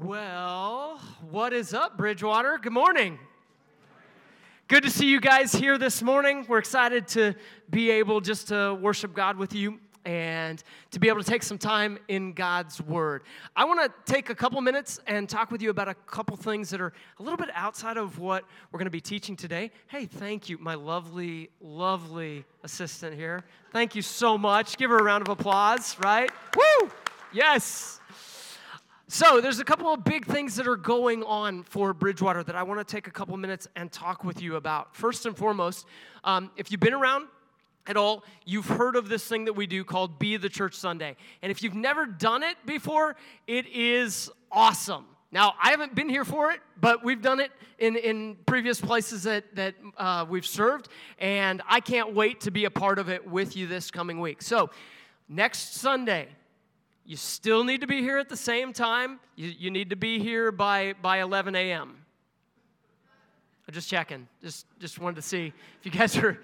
Well, what is up, Bridgewater? Good morning. Good to see you guys here this morning. We're excited to be able just to worship God with you and to be able to take some time in God's Word. I want to take a couple minutes and talk with you about a couple things that are a little bit outside of what we're going to be teaching today. Hey, thank you, my lovely, lovely assistant here. Thank you so much. Give her a round of applause, right? Woo! Yes. So, there's a couple of big things that are going on for Bridgewater that I want to take a couple minutes and talk with you about. First and foremost, um, if you've been around at all, you've heard of this thing that we do called Be the Church Sunday. And if you've never done it before, it is awesome. Now, I haven't been here for it, but we've done it in, in previous places that, that uh, we've served, and I can't wait to be a part of it with you this coming week. So, next Sunday, you still need to be here at the same time. You, you need to be here by, by 11 a.m. I'm just checking. Just, just wanted to see if you guys are,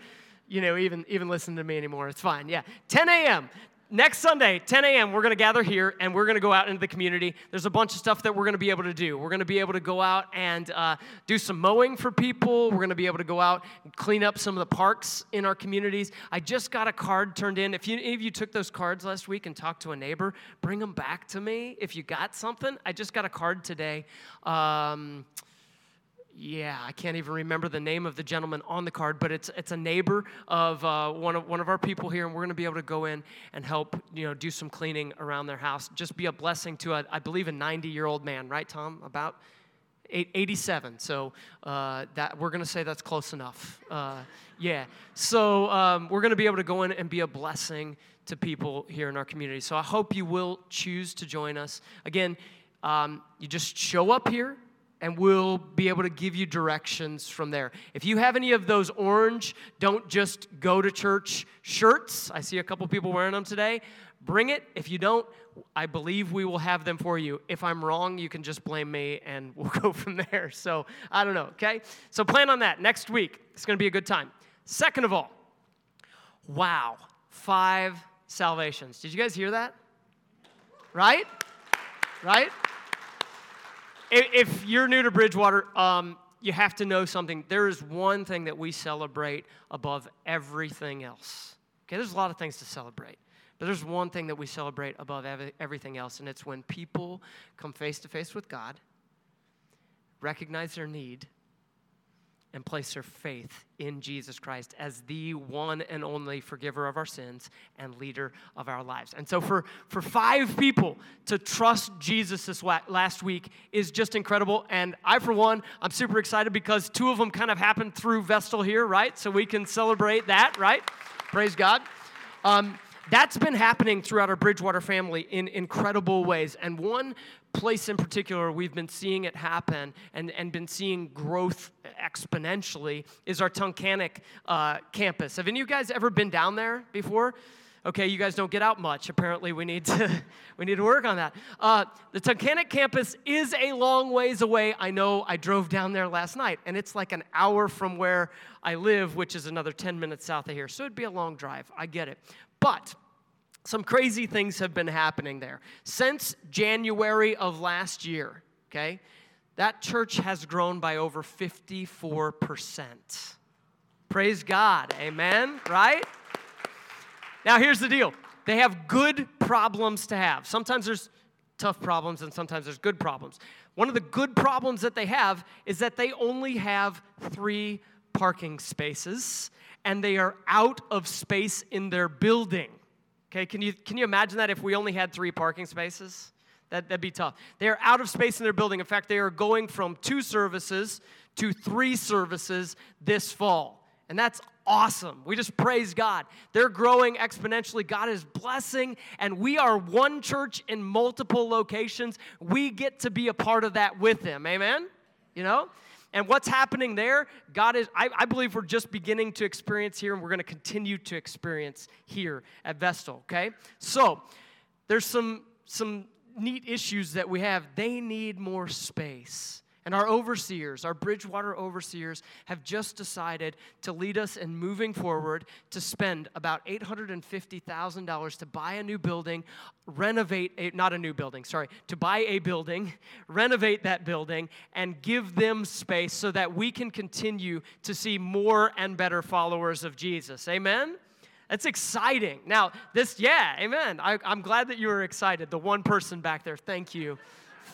you know, even, even listening to me anymore. It's fine. Yeah. 10 a.m next Sunday, 10 a.m., we're going to gather here and we're going to go out into the community. There's a bunch of stuff that we're going to be able to do. We're going to be able to go out and uh, do some mowing for people. We're going to be able to go out and clean up some of the parks in our communities. I just got a card turned in. If you, any of you took those cards last week and talked to a neighbor, bring them back to me if you got something. I just got a card today. Um, yeah, I can't even remember the name of the gentleman on the card, but it's it's a neighbor of uh, one of one of our people here, and we're going to be able to go in and help you know do some cleaning around their house. Just be a blessing to a, I believe a 90 year old man, right, Tom? About 87. So uh, that we're going to say that's close enough. Uh, yeah. So um, we're going to be able to go in and be a blessing to people here in our community. So I hope you will choose to join us. Again, um, you just show up here and we'll be able to give you directions from there. If you have any of those orange, don't just go to church shirts. I see a couple people wearing them today. Bring it. If you don't, I believe we will have them for you. If I'm wrong, you can just blame me and we'll go from there. So I don't know, okay? So plan on that next week. It's to be a good time. Second of all, wow, five salvations. Did you guys hear that? Right? Right? If you're new to Bridgewater, um, you have to know something. There is one thing that we celebrate above everything else. Okay, there's a lot of things to celebrate, but there's one thing that we celebrate above everything else, and it's when people come face to face with God, recognize their need, and place their faith in Jesus Christ as the one and only forgiver of our sins and leader of our lives. And so, for, for five people to trust Jesus this last week is just incredible. And I, for one, I'm super excited because two of them kind of happened through Vestal here, right? So we can celebrate that, right? Praise God. Um, that's been happening throughout our Bridgewater family in incredible ways. And one place in particular we've been seeing it happen and, and been seeing growth exponentially is our Tunkhannock uh, campus. Have any of you guys ever been down there before? Okay, you guys don't get out much. Apparently, we need to we need to work on that. Uh, the Tunkhannock campus is a long ways away. I know. I drove down there last night, and it's like an hour from where I live, which is another 10 minutes south of here. So it'd be a long drive. I get it. But some crazy things have been happening there. Since January of last year, okay, that church has grown by over 54%. Praise God. Amen. Right? Now, here's the deal they have good problems to have. Sometimes there's tough problems and sometimes there's good problems. One of the good problems that they have is that they only have three parking spaces and they are out of space in their building. Okay, can you, can you imagine that if we only had three parking spaces? That, that'd be tough. They are out of space in their building. In fact, they are going from two services to three services this fall. And that's awesome. We just praise God. They're growing exponentially. God is blessing, and we are one church in multiple locations. We get to be a part of that with them. Amen? You know? And what's happening there, God is, I, I believe we're just beginning to experience here, and we're going to continue to experience here at Vestal, okay? So, there's some, some neat issues that we have. They need more space. And our overseers, our Bridgewater overseers, have just decided to lead us in moving forward to spend about $850,000 to buy a new building, renovate, a, not a new building, sorry, to buy a building, renovate that building, and give them space so that we can continue to see more and better followers of Jesus. Amen? That's exciting. Now, this, yeah, amen. I, I'm glad that you were excited. The one person back there, thank you.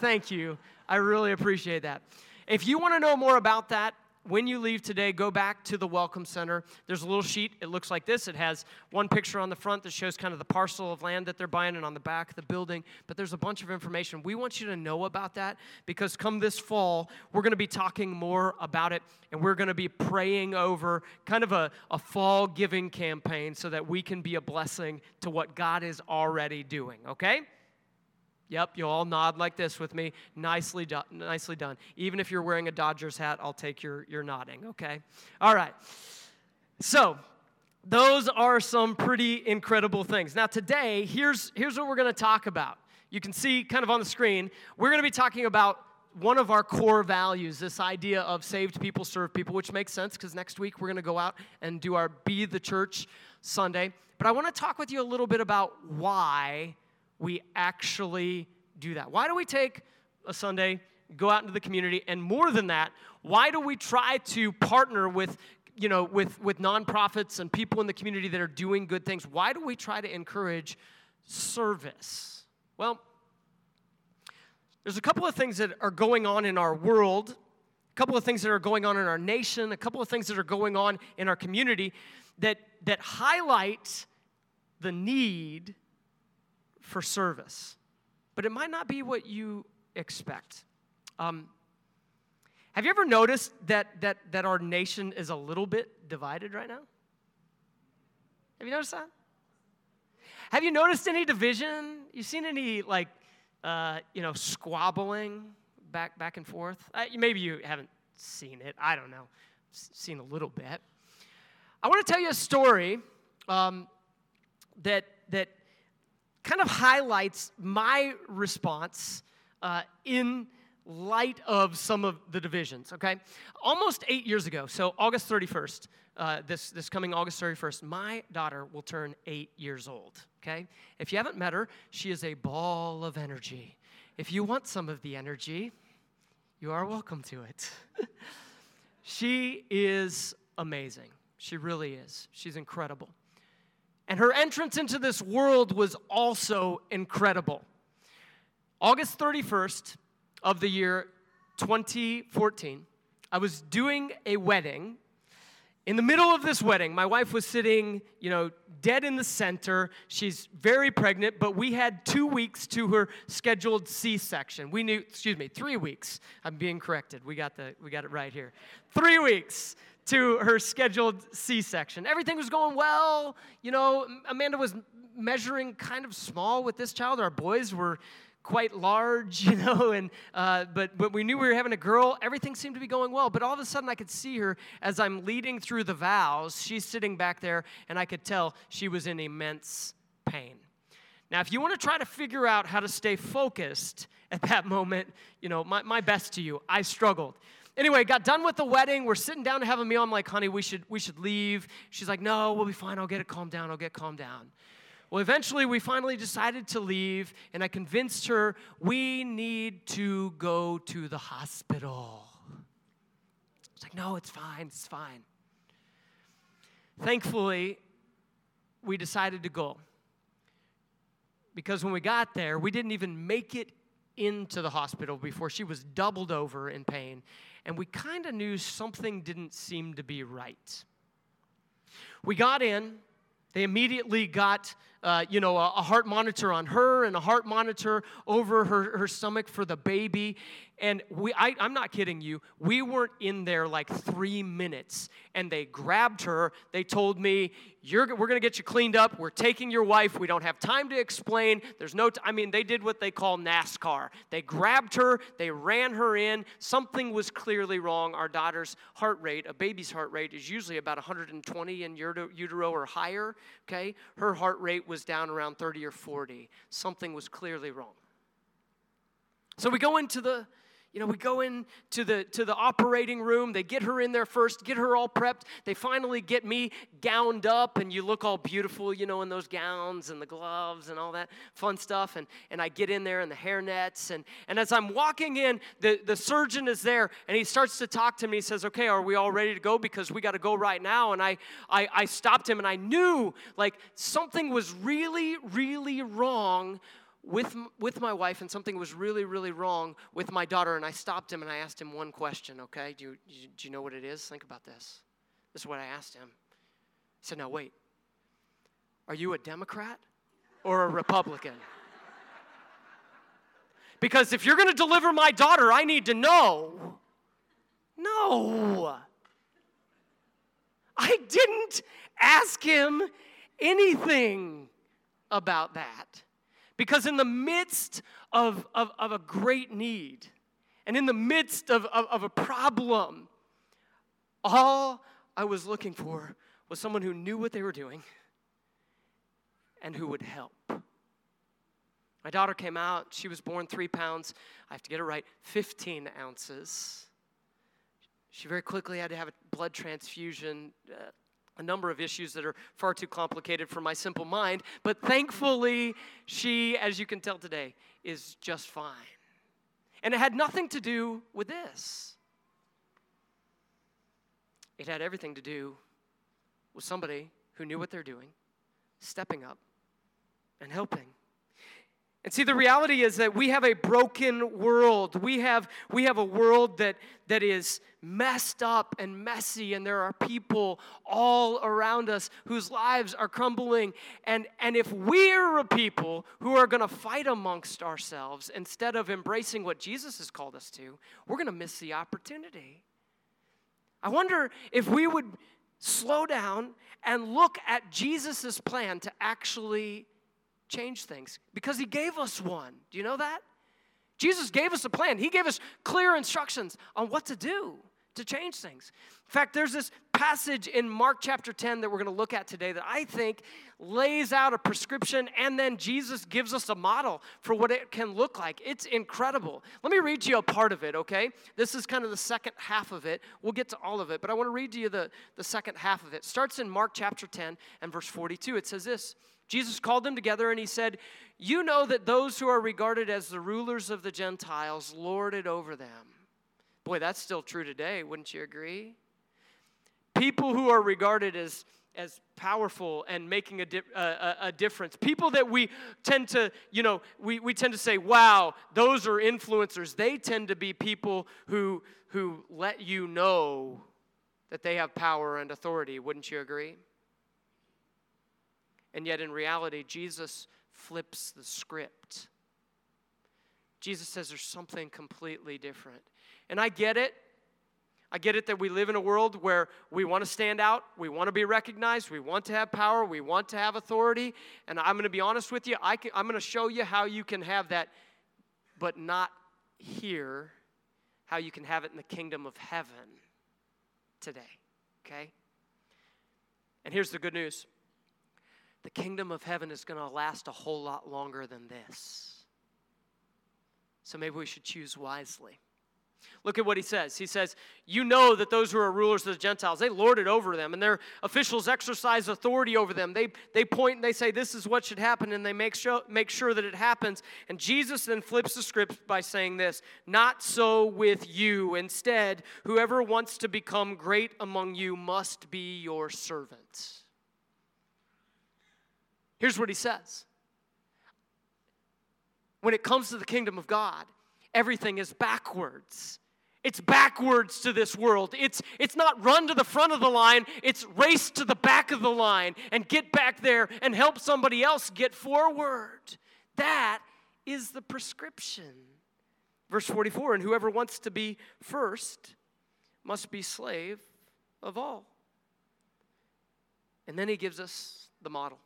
Thank you. I really appreciate that. If you want to know more about that, when you leave today, go back to the Welcome Center. There's a little sheet. It looks like this. It has one picture on the front that shows kind of the parcel of land that they're buying, and on the back, the building. But there's a bunch of information. We want you to know about that because come this fall, we're going to be talking more about it, and we're going to be praying over kind of a, a fall giving campaign so that we can be a blessing to what God is already doing, okay? Yep, you all nod like this with me. Nicely, do- nicely done. Even if you're wearing a Dodgers hat, I'll take your, your nodding, okay? All right. So, those are some pretty incredible things. Now, today, here's, here's what we're going to talk about. You can see kind of on the screen, we're going to be talking about one of our core values, this idea of saved people serve people, which makes sense because next week we're going to go out and do our Be the Church Sunday. But I want to talk with you a little bit about why we actually do that? Why do we take a Sunday, go out into the community, and more than that, why do we try to partner with you know with with nonprofits and people in the community that are doing good things? Why do we try to encourage service? Well, there's a couple of things that are going on in our world, a couple of things that are going on in our nation, a couple of things that are going on in our community that that highlight the need for service, but it might not be what you expect. Um, have you ever noticed that, that, that our nation is a little bit divided right now? Have you noticed that? Have you noticed any division? You seen any like uh, you know squabbling back back and forth? Uh, maybe you haven't seen it. I don't know. seen a little bit. I want to tell you a story um, that that kind of highlights my response uh, in light of some of the divisions, okay? Almost eight years ago, so August 31st, uh, this, this coming August 31st, my daughter will turn eight years old, okay? If you haven't met her, she is a ball of energy. If you want some of the energy, you are welcome to it. she is amazing. She really is. She's incredible. And her entrance into this world was also incredible. August 31st of the year 2014, I was doing a wedding. In the middle of this wedding, my wife was sitting, you know, dead in the center. She's very pregnant, but we had two weeks to her scheduled C-section. We knew, excuse me, three weeks. I'm being corrected. We got the, we got it right here. Three weeks to her scheduled C section. Everything was going well. You know, Amanda was measuring kind of small with this child. Our boys were quite large, you know, and uh, but but we knew we were having a girl. Everything seemed to be going well, but all of a sudden I could see her as I'm leading through the vows. She's sitting back there, and I could tell she was in immense pain. Now, if you want to try to figure out how to stay focused at that moment, you know, my, my best to you, I struggled. Anyway, got done with the wedding. We're sitting down to have a meal. I'm like, honey, we should, we should leave. She's like, no, we'll be fine. I'll get it calmed down. I'll get calmed down. Well, eventually, we finally decided to leave, and I convinced her we need to go to the hospital. She's like, no, it's fine. It's fine. Thankfully, we decided to go. Because when we got there, we didn't even make it into the hospital before she was doubled over in pain and we kind of knew something didn't seem to be right. We got in, they immediately got, uh, you know, a, a, heart monitor on her and a heart monitor over her, her stomach for the baby. And we, I, I'm not kidding you, we weren't in there like three minutes. And they grabbed her. They told me, You're, We're going to get you cleaned up. We're taking your wife. We don't have time to explain. There's no, t- I mean, they did what they call NASCAR. They grabbed her, they ran her in. Something was clearly wrong. Our daughter's heart rate, a baby's heart rate, is usually about 120 in utero or higher. Okay? Her heart rate was down around 30 or 40. Something was clearly wrong. So we go into the you know, we go in to the to the operating room. They get her in there first, get her all prepped. They finally get me gowned up, and you look all beautiful, you know, in those gowns and the gloves and all that fun stuff. And and I get in there and the hair nets, and and as I'm walking in, the the surgeon is there, and he starts to talk to me. He says, "Okay, are we all ready to go? Because we got to go right now." And I I I stopped him, and I knew like something was really really wrong with, with my wife and something was really, really wrong with my daughter. And I stopped him and I asked him one question, okay? Do you, do you know what it is? Think about this. This is what I asked him. He said, Now, wait. Are you a Democrat or a Republican? because if you're going to deliver my daughter, I need to know. No. I didn't ask him anything about that. Because in the midst of, of, of a great need and in the midst of, of, of a problem, all I was looking for was someone who knew what they were doing and who would help. My daughter came out. She was born three pounds. I have to get it right 15 ounces. She very quickly had to have a blood transfusion. Uh, a number of issues that are far too complicated for my simple mind. But thankfully, she, as you can tell today, is just fine. And it had nothing to do with this, it had everything to do with somebody who knew what they're doing, stepping up and helping. And see, the reality is that we have a broken world. We have, we have a world that, that is messed up and messy, and there are people all around us whose lives are crumbling. And, and if we're a people who are going to fight amongst ourselves instead of embracing what Jesus has called us to, we're going to miss the opportunity. I wonder if we would slow down and look at Jesus' plan to actually change things because he gave us one. Do you know that? Jesus gave us a plan. He gave us clear instructions on what to do to change things. In fact, there's this passage in Mark chapter 10 that we're going to look at today that I think lays out a prescription and then Jesus gives us a model for what it can look like. It's incredible. Let me read you a part of it, okay? This is kind of the second half of it. We'll get to all of it, but I want to read to you the, the second half of it starts in Mark chapter 10 and verse 42. It says this Jesus called them together and he said, You know that those who are regarded as the rulers of the Gentiles lord it over them. Boy, that's still true today, wouldn't you agree? People who are regarded as as powerful and making a, di- a, a, difference. People that we tend to, you know, we, we tend to say, wow, those are influencers. They tend to be people who, who let you know that they have power and authority. Wouldn't you agree? And yet, in reality, Jesus flips the script. Jesus says there's something completely different. And I get it. I get it that we live in a world where we want to stand out, we want to be recognized, we want to have power, we want to have authority. And I'm going to be honest with you, I am going to show you how you can have that, but not here, how you can have it in the kingdom of heaven today. Okay? And here's the good news the kingdom of heaven is going to last a whole lot longer than this. So maybe we should choose wisely. Look at what he says. He says, You know that those who are rulers of the Gentiles, they lord it over them, and their officials exercise authority over them. They, they point and they say, This is what should happen, and they make sure, make sure that it happens. And Jesus then flips the script by saying this Not so with you. Instead, whoever wants to become great among you must be your servant. Here's what he says When it comes to the kingdom of God, everything is backwards. It's backwards to this world. It's, it's not run to the front of the line, it's race to the back of the line and get back there and help somebody else get forward. That is the prescription. Verse 44 And whoever wants to be first must be slave of all. And then he gives us the model.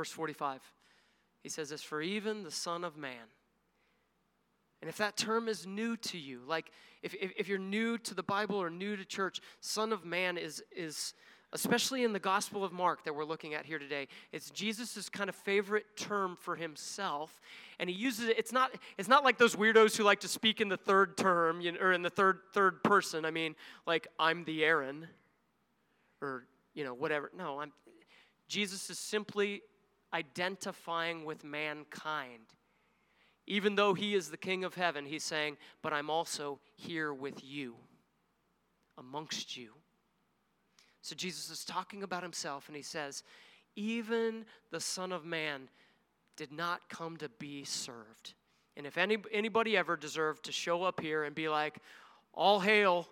Verse 45, he says this For even the Son of Man. And if that term is new to you, like if, if, if, you're new to the Bible or new to church, Son of Man is, is especially in the Gospel of Mark that we're looking at here today. It's Jesus' kind of favorite term for himself. And he uses it, it's not, it's not like those weirdos who like to speak in the third term you know, or in the third, third person. I mean, like, I'm the Aaron or, you know, whatever. No, I'm, Jesus is simply identifying with mankind. Even though he is the king of heaven, he's saying, But I'm also here with you, amongst you. So Jesus is talking about himself, and he says, Even the Son of Man did not come to be served. And if any, anybody ever deserved to show up here and be like, All hail,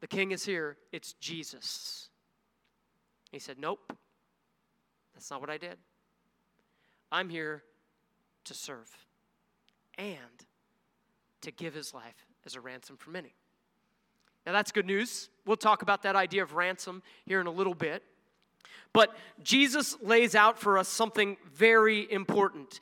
the king is here, it's Jesus. He said, Nope, that's not what I did. I'm here to serve and to give his life as a ransom for many. Now, that's good news. We'll talk about that idea of ransom here in a little bit. But Jesus lays out for us something very important.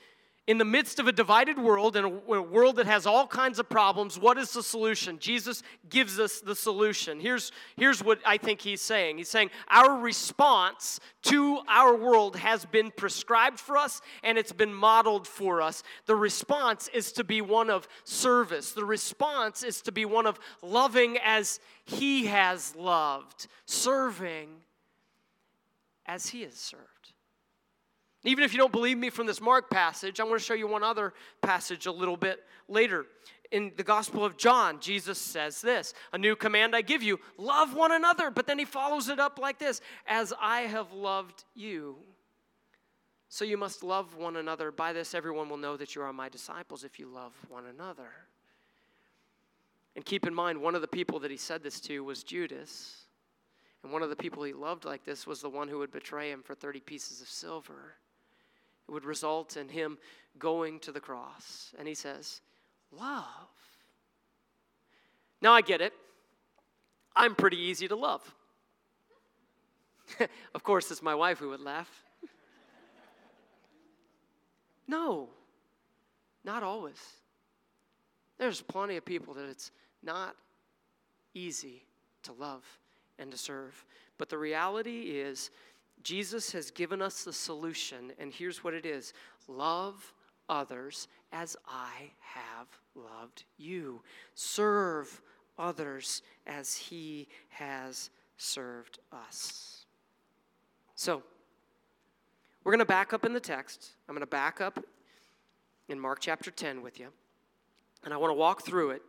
In the midst of a divided world and a world that has all kinds of problems, what is the solution? Jesus gives us the solution. Here's, here's what I think he's saying He's saying, Our response to our world has been prescribed for us and it's been modeled for us. The response is to be one of service, the response is to be one of loving as he has loved, serving as he has served. Even if you don't believe me from this Mark passage, I'm going to show you one other passage a little bit later. In the Gospel of John, Jesus says this A new command I give you love one another. But then he follows it up like this As I have loved you, so you must love one another. By this, everyone will know that you are my disciples if you love one another. And keep in mind, one of the people that he said this to was Judas. And one of the people he loved like this was the one who would betray him for 30 pieces of silver. It would result in him going to the cross. And he says, Love. Now I get it. I'm pretty easy to love. of course, it's my wife who would laugh. no, not always. There's plenty of people that it's not easy to love and to serve. But the reality is, Jesus has given us the solution, and here's what it is love others as I have loved you. Serve others as he has served us. So, we're going to back up in the text. I'm going to back up in Mark chapter 10 with you, and I want to walk through it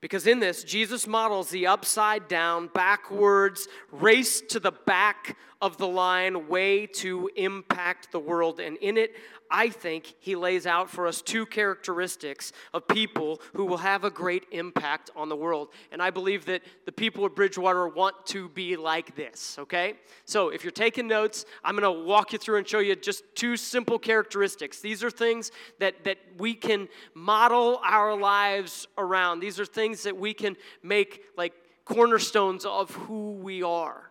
because in this, Jesus models the upside down, backwards, race to the back of the line way to impact the world. And in it, I think he lays out for us two characteristics of people who will have a great impact on the world. And I believe that the people of Bridgewater want to be like this, okay? So if you're taking notes, I'm to walk you through and show you just two simple characteristics. These are things that, that we can model our lives around, these are things that we can make like cornerstones of who we are,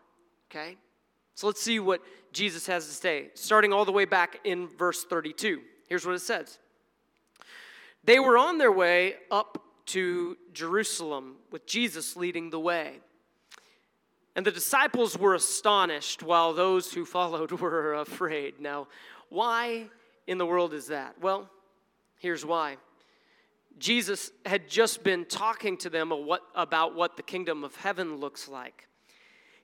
okay? So let's see what Jesus has to say, starting all the way back in verse 32. Here's what it says They were on their way up to Jerusalem with Jesus leading the way. And the disciples were astonished, while those who followed were afraid. Now, why in the world is that? Well, here's why. Jesus had just been talking to them about what the kingdom of heaven looks like.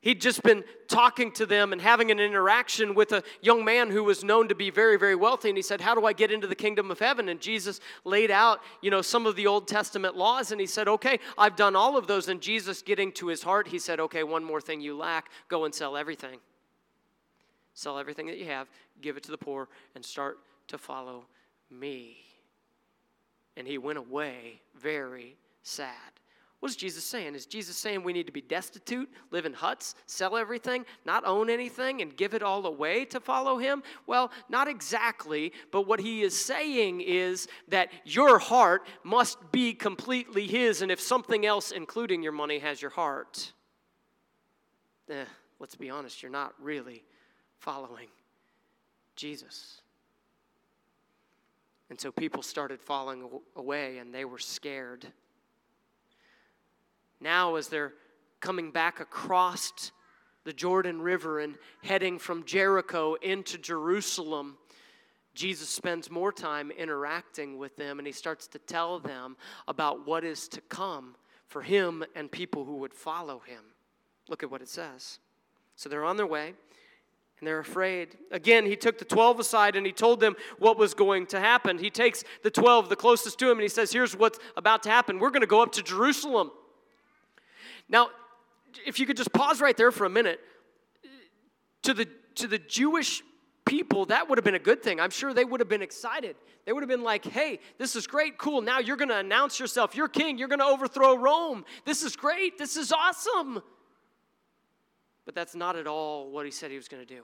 He'd just been talking to them and having an interaction with a young man who was known to be very, very wealthy. And he said, How do I get into the kingdom of heaven? And Jesus laid out, you know, some of the Old Testament laws. And he said, Okay, I've done all of those. And Jesus, getting to his heart, he said, Okay, one more thing you lack go and sell everything. Sell everything that you have, give it to the poor, and start to follow me. And he went away very sad. What is Jesus saying? Is Jesus saying we need to be destitute, live in huts, sell everything, not own anything, and give it all away to follow him? Well, not exactly, but what he is saying is that your heart must be completely his, and if something else, including your money, has your heart, eh, let's be honest, you're not really following Jesus. And so people started falling away and they were scared now, as they're coming back across the Jordan River and heading from Jericho into Jerusalem, Jesus spends more time interacting with them and he starts to tell them about what is to come for him and people who would follow him. Look at what it says. So they're on their way and they're afraid. Again, he took the 12 aside and he told them what was going to happen. He takes the 12, the closest to him, and he says, Here's what's about to happen. We're going to go up to Jerusalem. Now, if you could just pause right there for a minute, to the, to the Jewish people, that would have been a good thing. I'm sure they would have been excited. They would have been like, hey, this is great, cool. Now you're going to announce yourself. You're king. You're going to overthrow Rome. This is great. This is awesome. But that's not at all what he said he was going to do.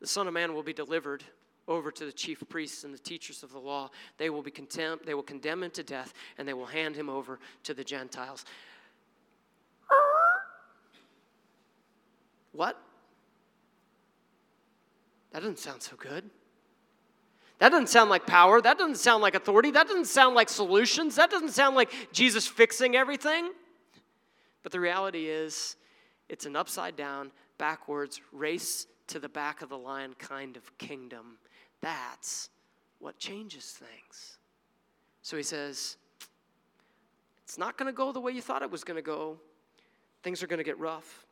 The Son of Man will be delivered over to the chief priests and the teachers of the law. They will be contempt, they will condemn him to death, and they will hand him over to the Gentiles. What? That doesn't sound so good. That doesn't sound like power. That doesn't sound like authority. That doesn't sound like solutions. That doesn't sound like Jesus fixing everything. But the reality is, it's an upside down, backwards, race to the back of the line kind of kingdom. That's what changes things. So he says, It's not going to go the way you thought it was going to go. Things are going to get rough.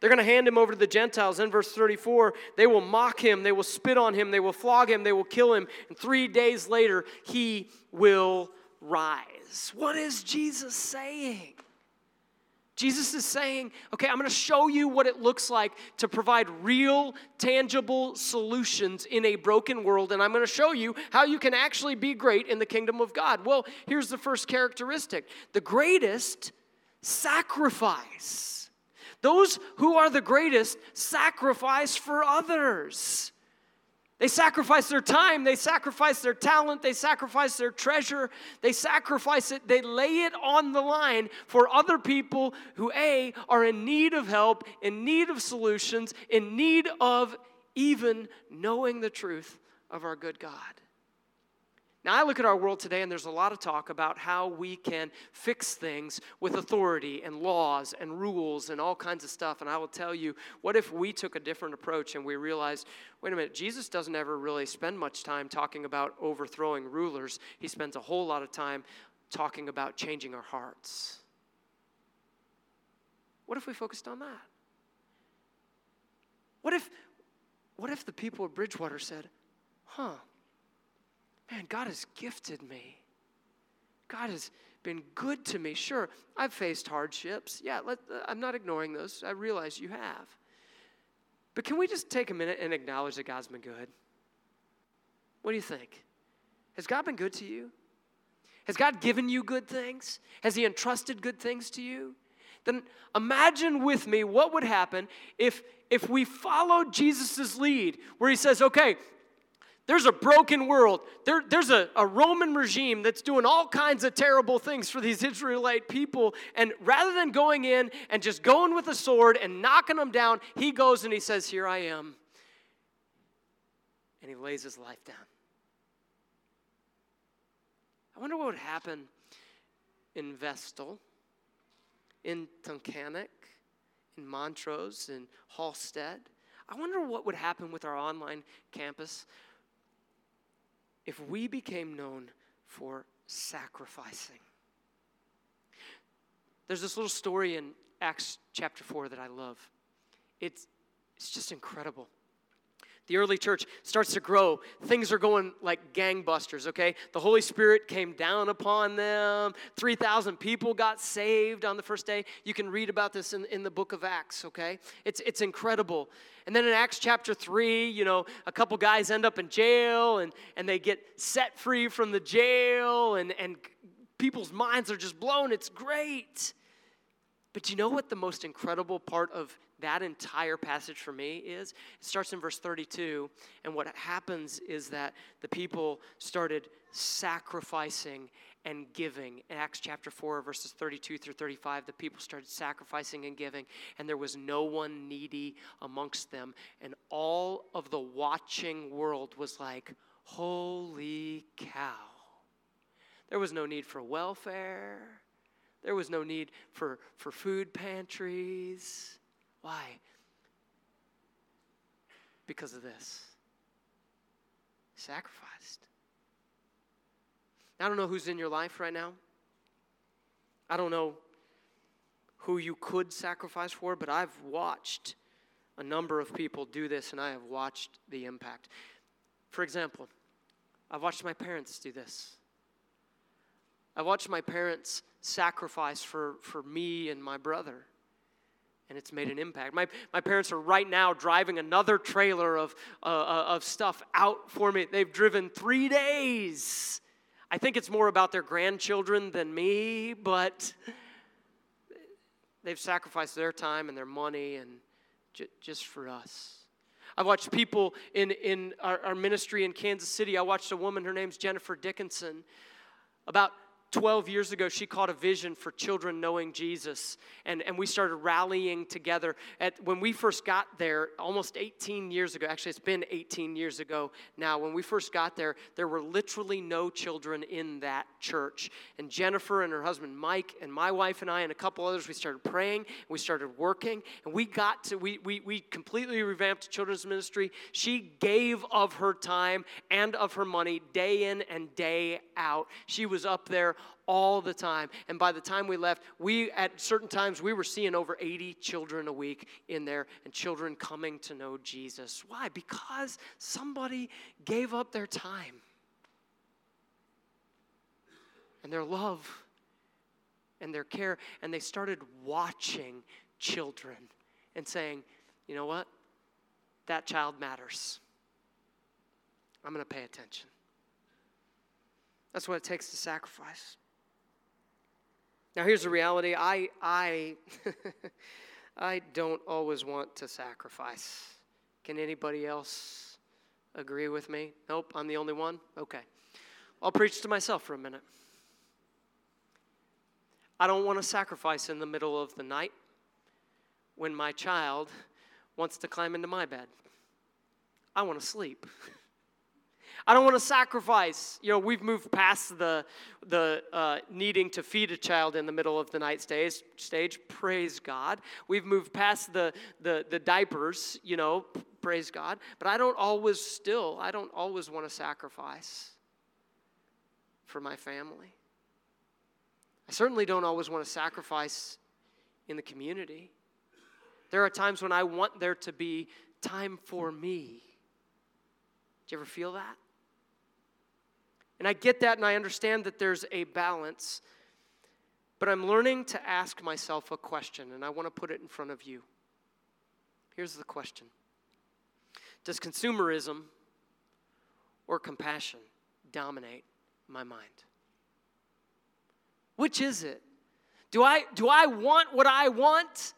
They're going to hand him over to the Gentiles. In verse 34, they will mock him, they will spit on him, they will flog him, they will kill him. And three days later, he will rise. What is Jesus saying? Jesus is saying, okay, I'm going to show you what it looks like to provide real, tangible solutions in a broken world, and I'm going to show you how you can actually be great in the kingdom of God. Well, here's the first characteristic the greatest sacrifice. Those who are the greatest sacrifice for others. They sacrifice their time, they sacrifice their talent, they sacrifice their treasure, they sacrifice it, they lay it on the line for other people who, A, are in need of help, in need of solutions, in need of even knowing the truth of our good God. Now, I look at our world today, and there's a lot of talk about how we can fix things with authority and laws and rules and all kinds of stuff. And I will tell you, what if we took a different approach and we realized, wait a minute, Jesus doesn't ever really spend much time talking about overthrowing rulers, he spends a whole lot of time talking about changing our hearts. What if we focused on that? What if, what if the people of Bridgewater said, huh? Man, God has gifted me. God has been good to me. Sure, I've faced hardships. Yeah, let, uh, I'm not ignoring those. I realize you have. But can we just take a minute and acknowledge that God's been good? What do you think? Has God been good to you? Has God given you good things? Has He entrusted good things to you? Then imagine with me what would happen if, if we followed Jesus' lead, where He says, okay, there's a broken world. There, there's a, a Roman regime that's doing all kinds of terrible things for these Israelite people. And rather than going in and just going with a sword and knocking them down, he goes and he says, Here I am. And he lays his life down. I wonder what would happen in Vestal, in Tunkhannock, in Montrose, in Hallstead. I wonder what would happen with our online campus if we became known for sacrificing. There's this little story in Acts chapter 4 that I love. It's, it's just incredible. The early church starts to grow. Things are going like gangbusters, okay? The Holy Spirit came down upon them. 3,000 people got saved on the first day. You can read about this in, in the book of Acts, okay? It's, it's incredible. And then in Acts chapter 3, you know, a couple guys end up in jail and, and they get set free from the jail, and, and people's minds are just blown. It's great. But do you know what the most incredible part of that entire passage for me is it starts in verse 32 and what happens is that the people started sacrificing and giving. In acts chapter 4 verses 32 through 35 the people started sacrificing and giving and there was no one needy amongst them. And all of the watching world was like holy cow. There was no need for welfare. There was no need for, for food pantries Why? Because of this. Sacrificed. I don't know who's in your life right now. I don't know who you could sacrifice for, but I've watched a number of people do this and I have watched the impact. For example, I've watched my parents do this. I watched my parents sacrifice for, for me and my brother, and it's made an impact. My, my parents are right now driving another trailer of, uh, uh of stuff out for me. They've driven three days. I think it's more about their grandchildren than me, but they've sacrificed their time and their money and j- just for us. I watched people in, in our, our ministry in Kansas City. I watched a woman, her name's Jennifer Dickinson. About 12 years ago, she caught a vision for children knowing Jesus, and, and we started rallying together. At, when we first got there, almost 18 years ago, actually, it's been 18 years ago now, when we first got there, there were literally no children in that church. And Jennifer and her husband Mike, and my wife and I, and a couple others, we started praying, we started working, and we got to, we, we, we completely revamped children's ministry. She gave of her time and of her money day in and day out. She was up there all the time. And by the time we left, we at certain times we were seeing over 80 children a week in there and children coming to know Jesus. Why? Because somebody gave up their time and their love and their care and they started watching children and saying, "You know what? That child matters. I'm going to pay attention." That's what it takes to sacrifice. Now, here's the reality I, I, I don't always want to sacrifice. Can anybody else agree with me? Nope, I'm the only one? Okay. I'll preach to myself for a minute. I don't want to sacrifice in the middle of the night when my child wants to climb into my bed. I want to sleep. I don't want to sacrifice. You know, we've moved past the, the uh, needing to feed a child in the middle of the night stage, stage. Praise God. We've moved past the, the, the diapers, you know, praise God. But I don't always still, I don't always want to sacrifice for my family. I certainly don't always want to sacrifice in the community. There are times when I want there to be time for me. Do you ever feel that? And I get that and I understand that there's a balance. But I'm learning to ask myself a question, and I want to put it in front of you. Here's the question Does consumerism or compassion dominate my mind? Which is it? Do I, do I want what I want?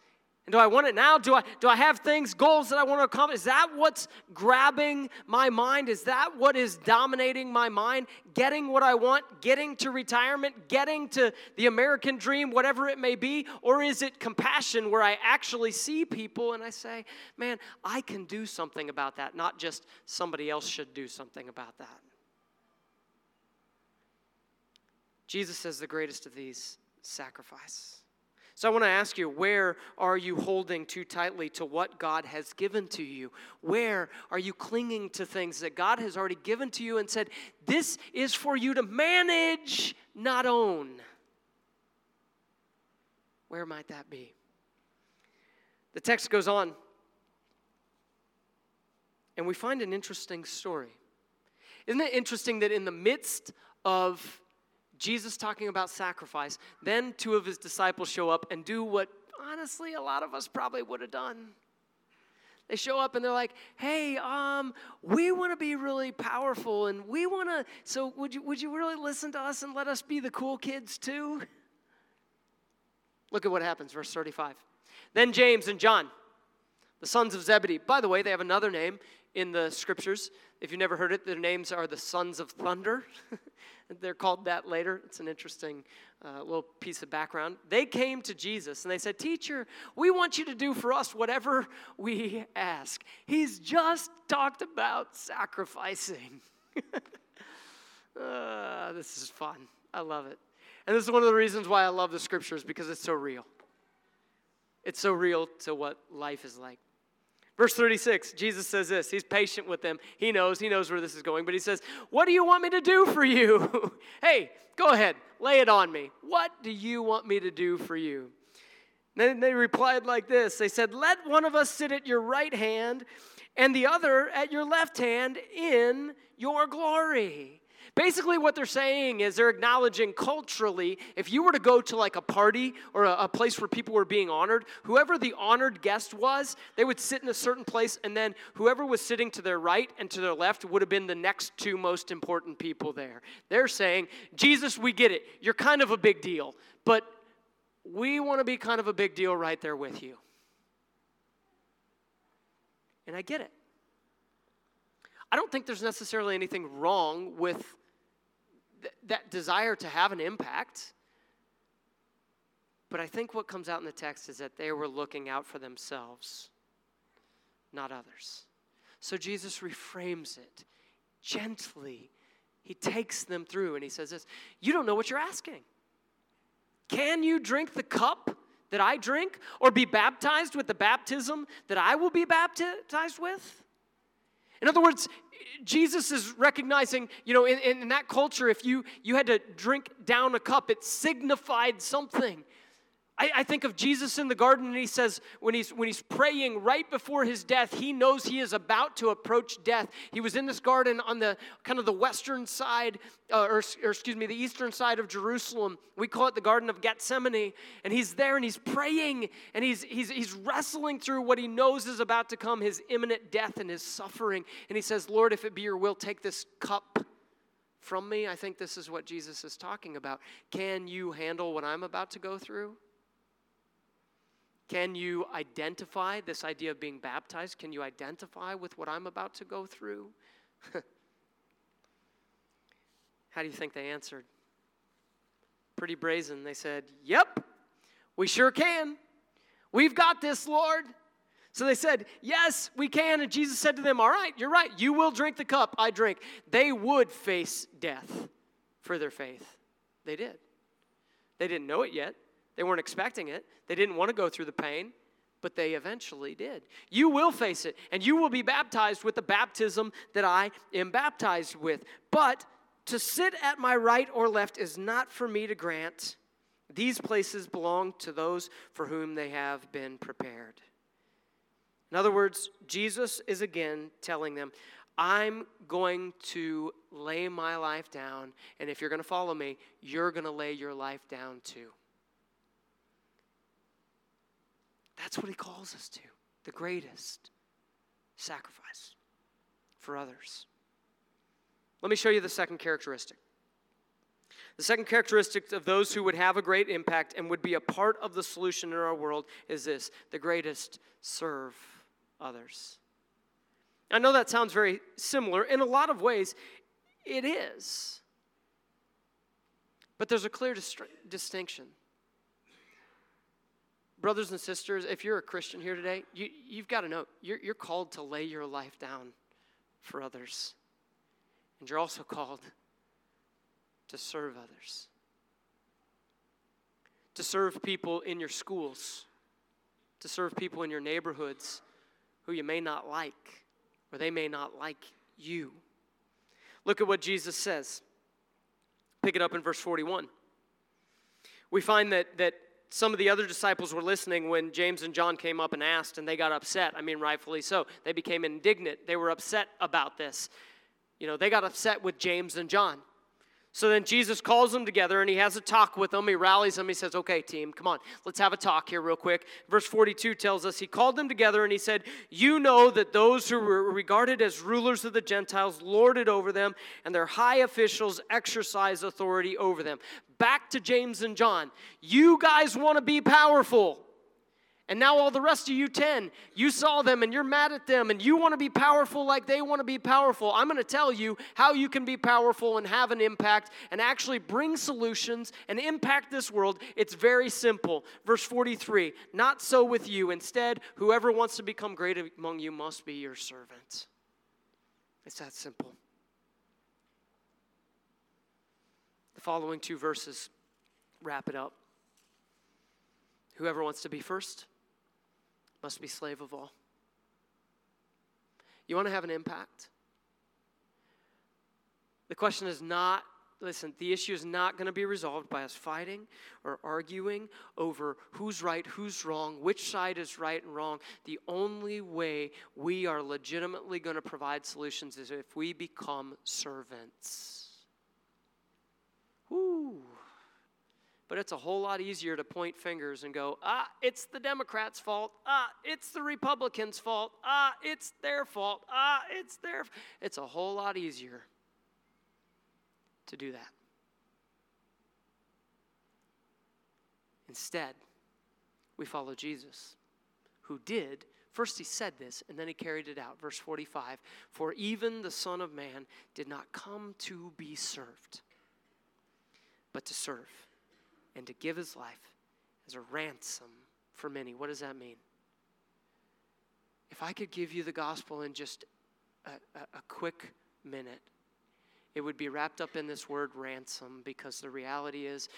And do I want it now? Do I, do I have things, goals that I want to accomplish? Is that what's grabbing my mind? Is that what is dominating my mind? Getting what I want, getting to retirement, getting to the American dream, whatever it may be? Or is it compassion where I actually see people and I say, man, I can do something about that, not just somebody else should do something about that? Jesus says the greatest of these sacrifice. So I want to ask you, where are you holding too tightly to what God has given to you? Where are you clinging to things that God has already given to you and said, this is for you to manage, not own? Where might that be? The text goes on, and we find an interesting story. Isn't it interesting that in the midst of Jesus talking about sacrifice. Then two of his disciples show up and do what honestly a lot of us probably would have done. They show up and they're like, "Hey, um, we want to be really powerful, and we want to. So, would you would you really listen to us and let us be the cool kids too?" Look at what happens, verse thirty-five. Then James and John, the sons of Zebedee. By the way, they have another name in the scriptures. If you've never heard it, their names are the sons of thunder. They're called that later. It's an interesting uh, little piece of background. They came to Jesus and they said, Teacher, we want you to do for us whatever we ask. He's just talked about sacrificing. uh, this is fun. I love it. And this is one of the reasons why I love the scriptures because it's so real. It's so real to what life is like. Verse 36, Jesus says this. He's patient with them. He knows, he knows where this is going, but he says, What do you want me to do for you? hey, go ahead, lay it on me. What do you want me to do for you? Then they replied like this They said, Let one of us sit at your right hand and the other at your left hand in your glory. Basically, what they're saying is they're acknowledging culturally, if you were to go to like a party or a, a, place where people were being honored, whoever the honored guest was, they would sit in a certain place, and then whoever was sitting to their right and to their left would have been the next two most important people there. They're saying, Jesus, we get it. You're kind of a big deal, but we want to be kind of a big deal right there with you. And I get it. I don't think there's necessarily anything wrong with th- that desire to have an impact. But I think what comes out in the text is that they were looking out for themselves, not others. So Jesus reframes it gently. He takes them through and he says this You don't know what you're asking. Can you drink the cup that I drink or be baptized with the baptism that I will be baptized with? In other words, Jesus is recognizing, you know, in, in that culture, if you, you had to drink down a cup, it signified something. I, I, think of Jesus in the garden, and he says, when he's, when he's praying right before his death, he knows he is about to approach death. He was in this garden on the kind of the western side, uh, or, or excuse me, the eastern side of Jerusalem. We call it the Garden of Gethsemane. And he's there and he's praying, and he's, he's, he's wrestling through what he knows is about to come his imminent death and his suffering. And he says, Lord, if it be your will, take this cup from me. I think this is what Jesus is talking about. Can you handle what I'm about to go through? Can you identify this idea of being baptized? Can you identify with what I'm about to go through? How do you think they answered? Pretty brazen. They said, Yep, we sure can. We've got this, Lord. So they said, Yes, we can. And Jesus said to them, All right, you're right. You will drink the cup I drink. They would face death for their faith. They did. They didn't know it yet. They weren't expecting it, they didn't want to go through the pain, but they eventually did. You will face it, and you will be baptized with the baptism that I am baptized with. But to sit at my right or left is not for me to grant. These places belong to those for whom they have been prepared. In other words, Jesus is again telling them, I'm going to lay my life down, and if you're going to follow me, you're going to lay your life down too. That's what he calls us to the greatest sacrifice for others. Let me show you the second characteristic. The second characteristic of those who would have a great impact and would be a part of the solution in our world is this the greatest serve others. I know that sounds very similar. In a lot of ways, it is. But there's a clear distinction brothers and sisters, if you're a Christian here today, you, you've got to know you're, you're called to lay your life down for others. And you're also called to serve others, to serve people in your schools, to serve people in your neighborhoods who you may not like or they may not like you. Look at what Jesus says. Pick it up in verse 41. We find that, that some of the other disciples were listening when James and John came up and asked, and they got upset. I mean, rightfully so. They became indignant. They were upset about this. You know, they got upset with James and John. So then Jesus calls them together and he has a talk with them. He rallies them. He says, Okay, team, come on, let's have a talk here, real quick. Verse 42 tells us he called them together and he said, You know that those who were regarded as rulers of the Gentiles lorded over them, and their high officials exercise authority over them. Back to James and John. You guys want to be powerful. And now, all the rest of you 10, you saw them and you're mad at them and you want to be powerful like they want to be powerful. I'm going to tell you how you can be powerful and have an impact and actually bring solutions and impact this world. It's very simple. Verse 43 Not so with you. Instead, whoever wants to become great among you must be your servant. It's that simple. The following two verses wrap it up. Whoever wants to be first must be slave of all. You want to have an impact? The question is not listen, the issue is not going to be resolved by us fighting or arguing over who's right, who's wrong, which side is right and wrong. The only way we are legitimately going to provide solutions is if we become servants. Woo. But it's a whole lot easier to point fingers and go, ah, it's the Democrats' fault. Ah, it's the Republicans' fault. Ah, it's their fault. Ah, it's their. It's a whole lot easier to do that. Instead, we follow Jesus, who did. First, he said this, and then he carried it out. Verse 45 For even the Son of Man did not come to be served, but to serve, and to give his life as a ransom for many. What does that mean? If I could give you the gospel in just a, a, a quick minute, it would be wrapped up in this word ransom because the reality is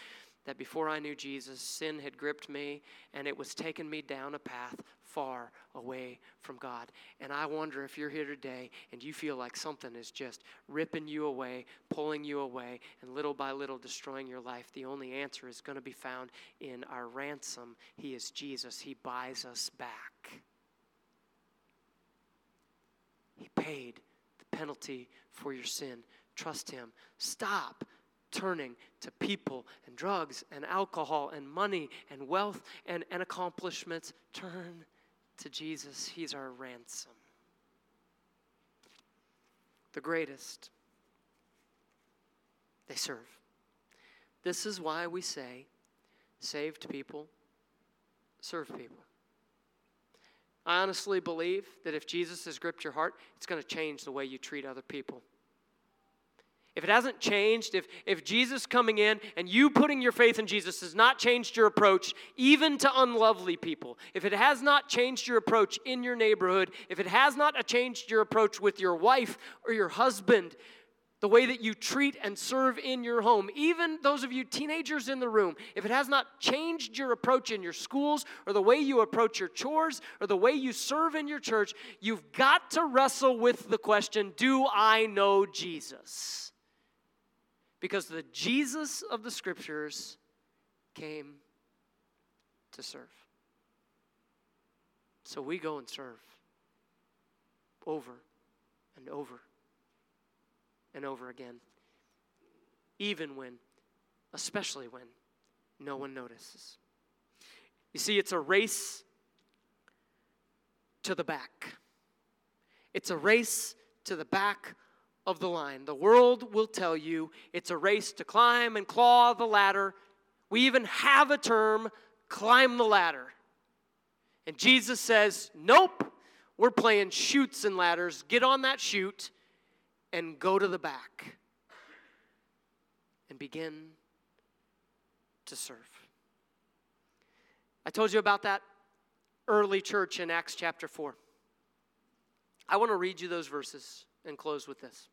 that before I knew Jesus, sin had gripped me and it was taking me down a path far away from God. And I wonder if you're here today and you feel like something is just ripping you away, pulling you away, and little by little destroying your life. The only answer is going to be found in our ransom. He is Jesus, He buys us back. He paid the penalty for your sin Trust Him. Stop turning to people and drugs and alcohol and money and wealth and, and accomplishments. Turn to Jesus. He's our ransom. The greatest. They serve. This is why we say saved people serve people. I honestly believe that if Jesus has gripped your heart, it's going to change the way you treat other people. If it hasn't changed, if, if Jesus coming in and you putting your faith in Jesus has not changed your approach, even to unlovely people, if it has not changed your approach in your neighborhood, if it has not changed your approach with your wife or your husband, the way that you treat and serve in your home, even those of you teenagers in the room, if it has not changed your approach in your schools or the way you approach your chores or the way you serve in your church, you've got to wrestle with the question Do I know Jesus? Because the Jesus of the scriptures came to serve. So we go and serve over and over and over again, even when, especially when, no one notices. You see, it's a race to the back. It's a race to the back of the line. The world will tell you it's a race to climb and claw the ladder. We even have a term, climb the ladder. And Jesus says, Nope, we're playing chutes and ladders. Get on that chute and go to the back and begin to serve. I told you about that early church in Acts chapter 4. I want to read you those verses and close with this.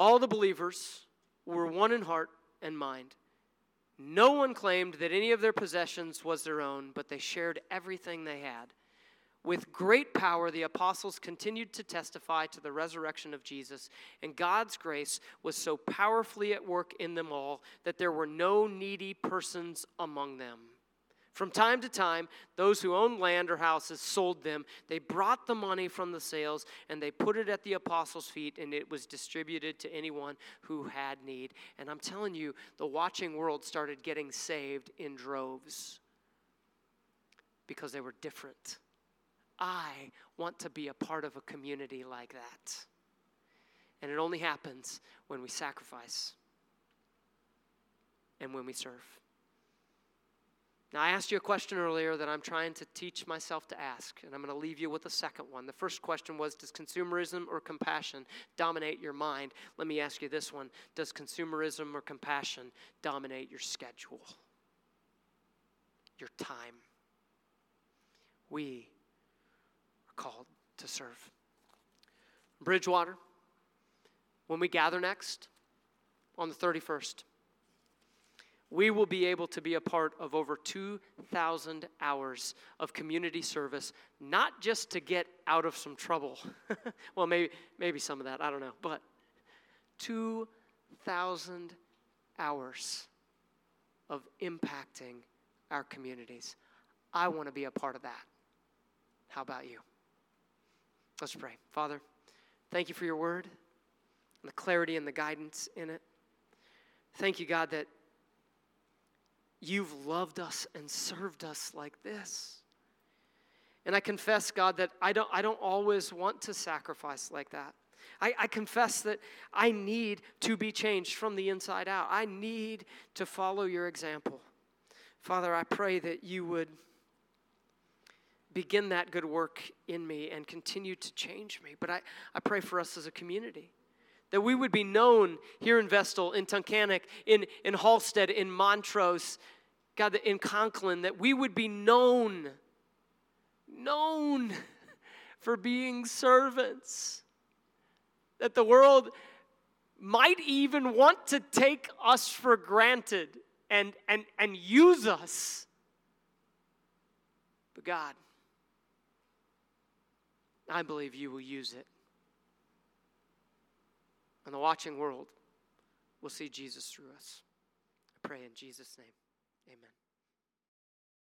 All the believers were one in heart and mind. No one claimed that any of their possessions was their own, but they shared everything they had. With great power, the apostles continued to testify to the resurrection of Jesus, and God's grace was so powerfully at work in them all that there were no needy persons among them. From time to time, those who owned land or houses sold them. They brought the money from the sales and they put it at the apostles' feet, and it was distributed to anyone who had need. And I'm telling you, the watching world started getting saved in droves because they were different. I want to be a part of a community like that. And it only happens when we sacrifice and when we serve. Now, I asked you a question earlier that I'm trying to teach myself to ask, and I'm going to leave you with a second one. The first question was Does consumerism or compassion dominate your mind? Let me ask you this one Does consumerism or compassion dominate your schedule, your time? We are called to serve. Bridgewater, when we gather next on the 31st, we will be able to be a part of over 2,000 hours of community service, not just to get out of some trouble. well, maybe, maybe some of that, I don't know, but 2,000 hours of impacting our communities. I want to be a part of that. How about you? Let's pray. Father, thank you for your word and the clarity and the guidance in it. Thank you, God, that You've loved us and served us like this. And I confess, God, that I don't, I don't always want to sacrifice like that. I, I, confess that I need to be changed from the inside out. I need to follow your example. Father, I pray that you would begin that good work in me and continue to change me. But I, I pray for us as a community that we would be known here in Vestal, in Tunkhannock, in, in Hallstead, in Montrose, God, in Conklin, that we would be known, known for being servants. That the world might even want to take us for granted and, and, and use us. But God, I believe you will use it. And the watching world will see Jesus through us. I pray in Jesus' name. Amen.